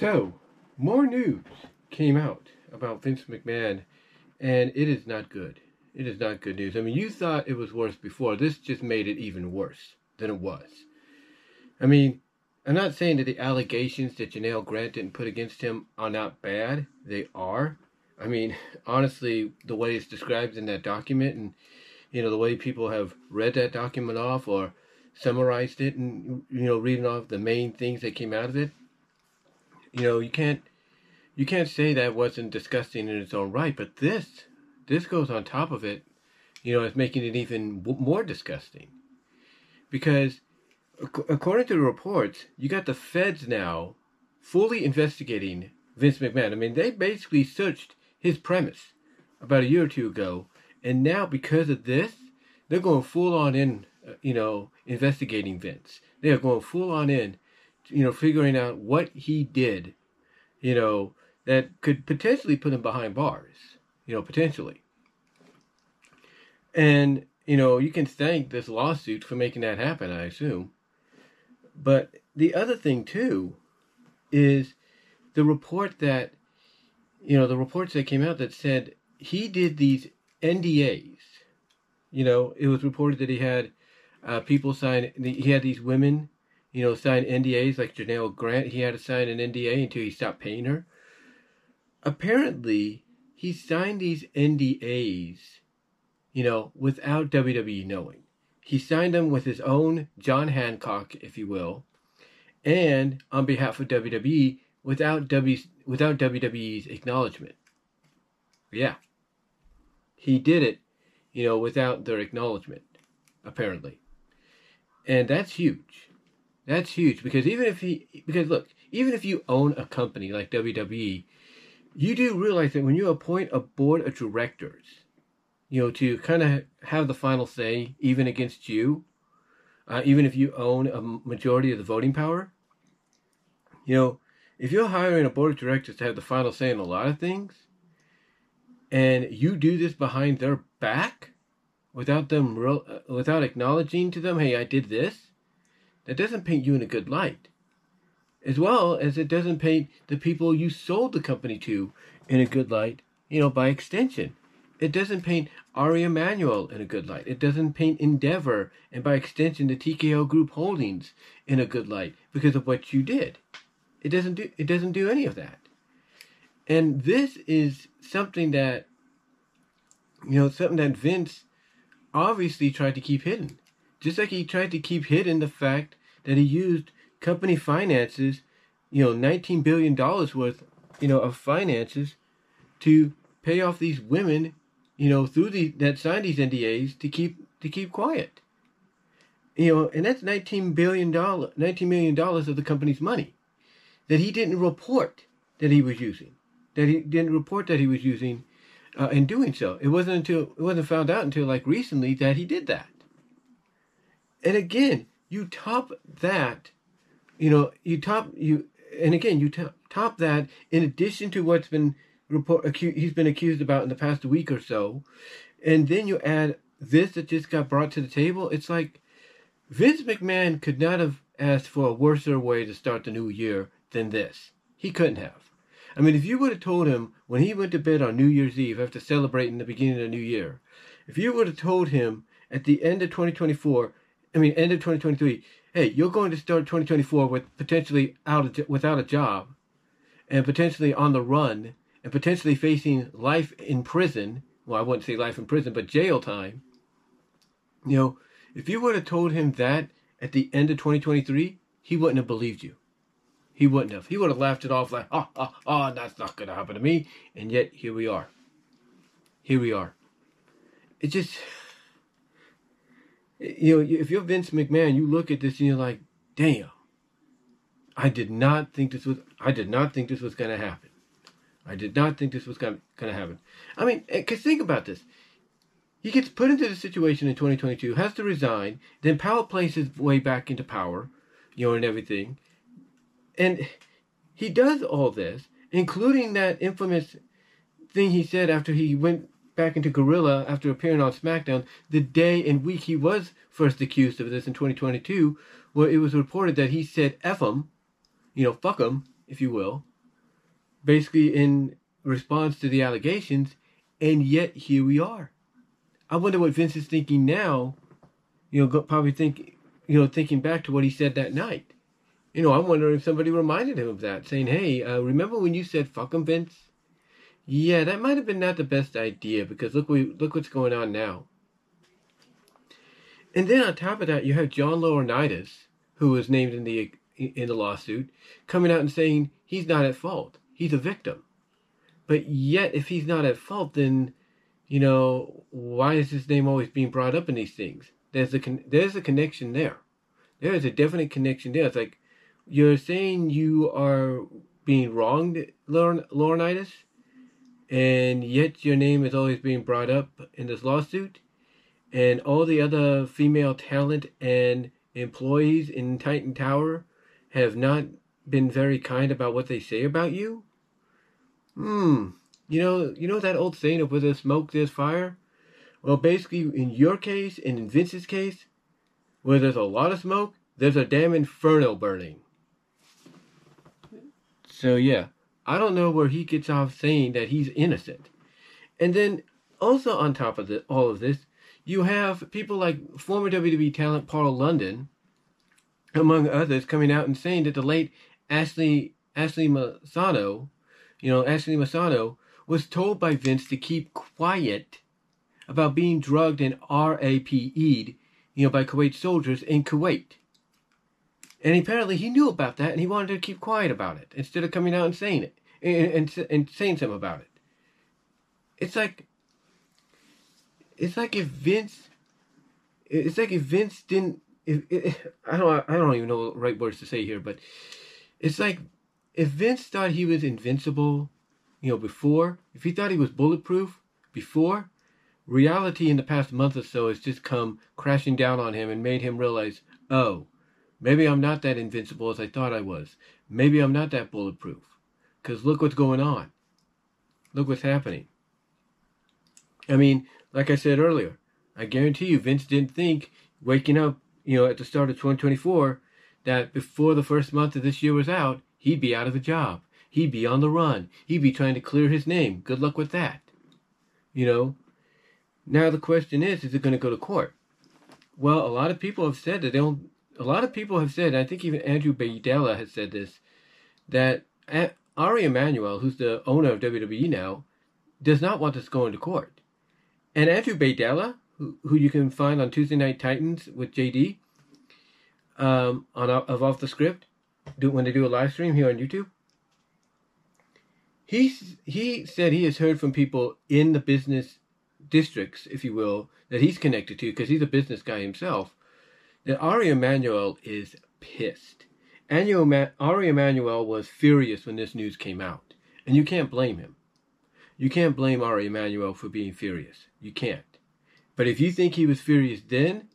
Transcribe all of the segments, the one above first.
So, more news came out about Vince McMahon, and it is not good. It is not good news. I mean, you thought it was worse before. This just made it even worse than it was. I mean, I'm not saying that the allegations that Janelle Grant didn't put against him are not bad. They are. I mean, honestly, the way it's described in that document and, you know, the way people have read that document off or summarized it and, you know, reading off the main things that came out of it, you know, you can't you can't say that wasn't disgusting in its own right, but this this goes on top of it. You know, it's making it even more disgusting because according to the reports, you got the feds now fully investigating Vince McMahon. I mean, they basically searched his premise about a year or two ago, and now because of this, they're going full on in, uh, you know, investigating Vince. They are going full on in you know, figuring out what he did, you know, that could potentially put him behind bars, you know, potentially. And, you know, you can thank this lawsuit for making that happen, I assume. But the other thing, too, is the report that, you know, the reports that came out that said he did these NDAs. You know, it was reported that he had uh, people sign, he had these women you know, sign NDAs like Janelle Grant. He had to sign an NDA until he stopped paying her. Apparently, he signed these NDAs, you know, without WWE knowing. He signed them with his own John Hancock, if you will, and on behalf of WWE without w, without WWE's acknowledgement. Yeah. He did it, you know, without their acknowledgement, apparently. And that's huge. That's huge because even if he, because look, even if you own a company like WWE, you do realize that when you appoint a board of directors, you know, to kind of have the final say, even against you, uh, even if you own a majority of the voting power, you know, if you're hiring a board of directors to have the final say in a lot of things, and you do this behind their back, without them, real, uh, without acknowledging to them, hey, I did this, that doesn't paint you in a good light, as well as it doesn't paint the people you sold the company to in a good light, you know, by extension. It doesn't paint Ari Emanuel in a good light. It doesn't paint Endeavor and by extension the TKO Group Holdings in a good light because of what you did. It doesn't do it doesn't do any of that. And this is something that you know, something that Vince obviously tried to keep hidden. Just like he tried to keep hidden the fact that he used company finances, you know, $19 billion worth, you know, of finances to pay off these women, you know, through the that signed these NDAs to keep to keep quiet. You know, and that's $19 billion, $19 million of the company's money that he didn't report that he was using, that he didn't report that he was using uh, in doing so. It wasn't until it wasn't found out until like recently that he did that. And again, you top that, you know, you top you, and again, you top, top that in addition to what's been report acu- he's been accused about in the past week or so, and then you add this that just got brought to the table. It's like Vince McMahon could not have asked for a worser way to start the new year than this. He couldn't have. I mean, if you would have told him when he went to bed on New Year's Eve after celebrating the beginning of the new year, if you would have told him at the end of 2024 I mean, end of 2023. Hey, you're going to start 2024 with potentially out of, without a job, and potentially on the run, and potentially facing life in prison. Well, I wouldn't say life in prison, but jail time. You know, if you would have told him that at the end of 2023, he wouldn't have believed you. He wouldn't have. He would have laughed it off like, oh, oh, oh, that's not going to happen to me. And yet, here we are. Here we are. It just you know, if you're Vince McMahon, you look at this and you're like, damn, I did not think this was, I did not think this was going to happen. I did not think this was going to happen. I mean, eh, because think about this. He gets put into the situation in 2022, has to resign, then Powell plays his way back into power, you know, and everything. And he does all this, including that infamous thing he said after he went back into Gorilla after appearing on SmackDown the day and week he was first accused of this in 2022, where it was reported that he said F him, you know, fuck him, if you will, basically in response to the allegations, and yet here we are. I wonder what Vince is thinking now. You know, probably think, you know, thinking back to what he said that night. You know, I'm wondering if somebody reminded him of that, saying, "Hey, uh, remember when you said fuck him, Vince?" Yeah, that might have been not the best idea because look, we look what's going on now. And then on top of that, you have John Laurinaitis, who was named in the in the lawsuit, coming out and saying he's not at fault. He's a victim. But yet, if he's not at fault, then you know why is his name always being brought up in these things? There's a con- there's a connection there. There is a definite connection there. It's like you're saying you are being wronged, Laurinaitis, and yet your name is always being brought up in this lawsuit, and all the other female talent and employees in Titan Tower have not been very kind about what they say about you? Hmm. You know, you know that old saying of where there's smoke, there's fire? Well, basically, in your case and in Vince's case, where there's a lot of smoke, there's a damn inferno burning. So, yeah, I don't know where he gets off saying that he's innocent. And then, also on top of the, all of this, you have people like former WWE talent Paul London, among others, coming out and saying that the late Ashley Ashley Massaro, you know, Ashley Massaro was told by Vince to keep quiet about being drugged and RAPE'd, you know, by Kuwait soldiers in Kuwait. And apparently he knew about that and he wanted to keep quiet about it instead of coming out and saying it and, and, and saying something about it. It's like, it's like if Vince, it's like if Vince didn't if, if, I don't I don't even know the right words to say here, but it's like if Vince thought he was invincible, you know, before, if he thought he was bulletproof before, reality in the past month or so has just come crashing down on him and made him realize, oh, maybe I'm not that invincible as I thought I was. Maybe I'm not that bulletproof. Because look what's going on. Look what's happening. I mean, like I said earlier, I guarantee you Vince didn't think waking up you know, at the start of 2024, that before the first month of this year was out, he'd be out of a job. He'd be on the run. He'd be trying to clear his name. Good luck with that. You know? Now the question is, is it going to go to court? Well, a lot of people have said that they don't. A lot of people have said, I think even Andrew Baydella has said this, that Ari Emanuel, who's the owner of WWE now, does not want this going to court. And Andrew Baydella, who, who you can find on Tuesday Night Titans with JD um, on of off the script, do when they do a live stream here on YouTube. He he said he has heard from people in the business districts, if you will, that he's connected to because he's a business guy himself. That Ari Emanuel is pissed. Ari Emanuel was furious when this news came out, and you can't blame him. You can't blame Ari Emanuel for being furious. You can't. But if you think he was furious then,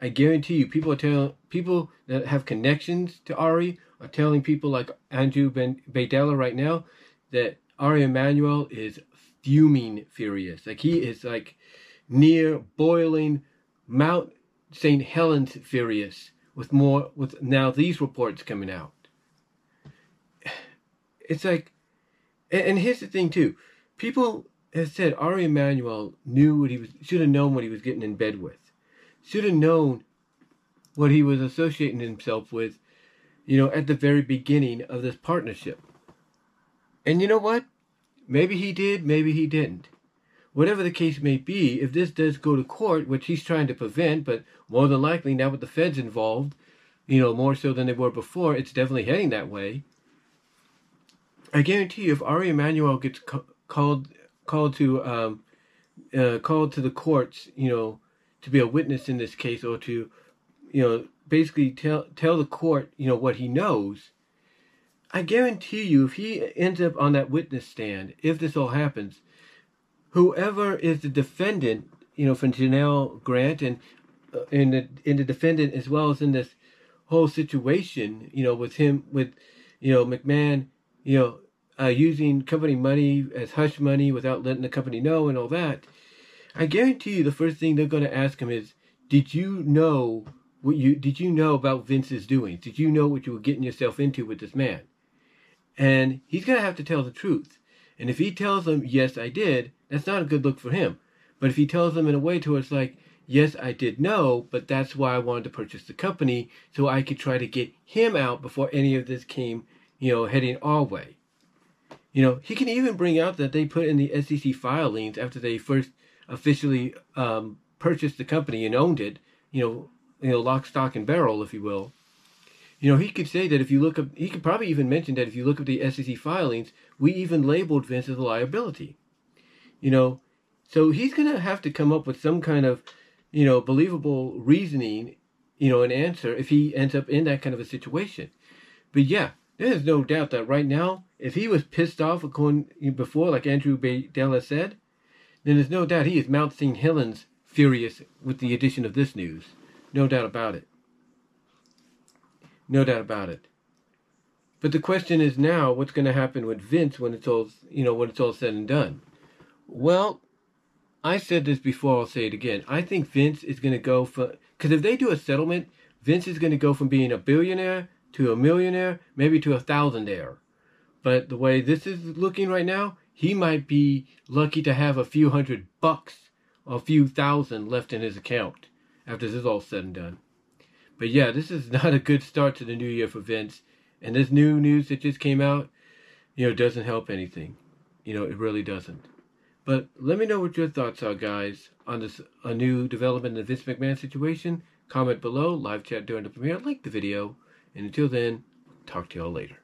I guarantee you, people are telling people that have connections to Ari are telling people like Andrew Ben Baydella right now that Ari Emanuel is fuming furious. Like he is like near boiling Mount St. Helens furious with more with now these reports coming out. It's like and, and here's the thing too. People have said, Ari Emanuel knew what he was, should have known what he was getting in bed with. Should have known what he was associating himself with, you know, at the very beginning of this partnership. And you know what? Maybe he did, maybe he didn't. Whatever the case may be, if this does go to court, which he's trying to prevent, but more than likely now with the feds involved, you know, more so than they were before, it's definitely heading that way. I guarantee you, if Ari Emanuel gets ca- called called to um, uh, called to the courts, you know, to be a witness in this case, or to, you know, basically tell tell the court, you know, what he knows. I guarantee you, if he ends up on that witness stand, if this all happens, whoever is the defendant, you know, for Janelle Grant and uh, in the in the defendant as well as in this whole situation, you know, with him with, you know, McMahon, you know, uh, using company money as hush money without letting the company know and all that, I guarantee you the first thing they're going to ask him is, "Did you know what you did you know about Vince's doings? Did you know what you were getting yourself into with this man?" And he's going to have to tell the truth. And if he tells them, yes, I did, that's not a good look for him. But if he tells them in a way to it's like, yes, I did know, but that's why I wanted to purchase the company so I could try to get him out before any of this came, you know, heading our way. You know, he can even bring out that they put in the SEC filings after they first officially um, purchased the company and owned it, you know, you know, lock, stock, and barrel, if you will. You know, he could say that if you look up, he could probably even mention that if you look up the SEC filings, we even labeled Vince as a liability. You know, so he's going to have to come up with some kind of, you know, believable reasoning, you know, an answer if he ends up in that kind of a situation. But yeah, there's no doubt that right now, if he was pissed off according before, like Andrew Della said, then there's no doubt he is Mount St. Helens furious with the addition of this news. No doubt about it. No doubt about it. But the question is now, what's going to happen with Vince when it's all, you know, when it's all said and done? Well, I said this before. I'll say it again. I think Vince is going to go for because if they do a settlement, Vince is going to go from being a billionaire to a millionaire, maybe to a thousandaire. But the way this is looking right now, he might be lucky to have a few hundred bucks or a few thousand left in his account after this is all said and done. But yeah, this is not a good start to the new year for Vince. And this new news that just came out, you know, doesn't help anything. You know, it really doesn't. But let me know what your thoughts are, guys, on this a new development in the Vince McMahon situation. Comment below, live chat during the premiere, like the video, and until then, talk to y'all later.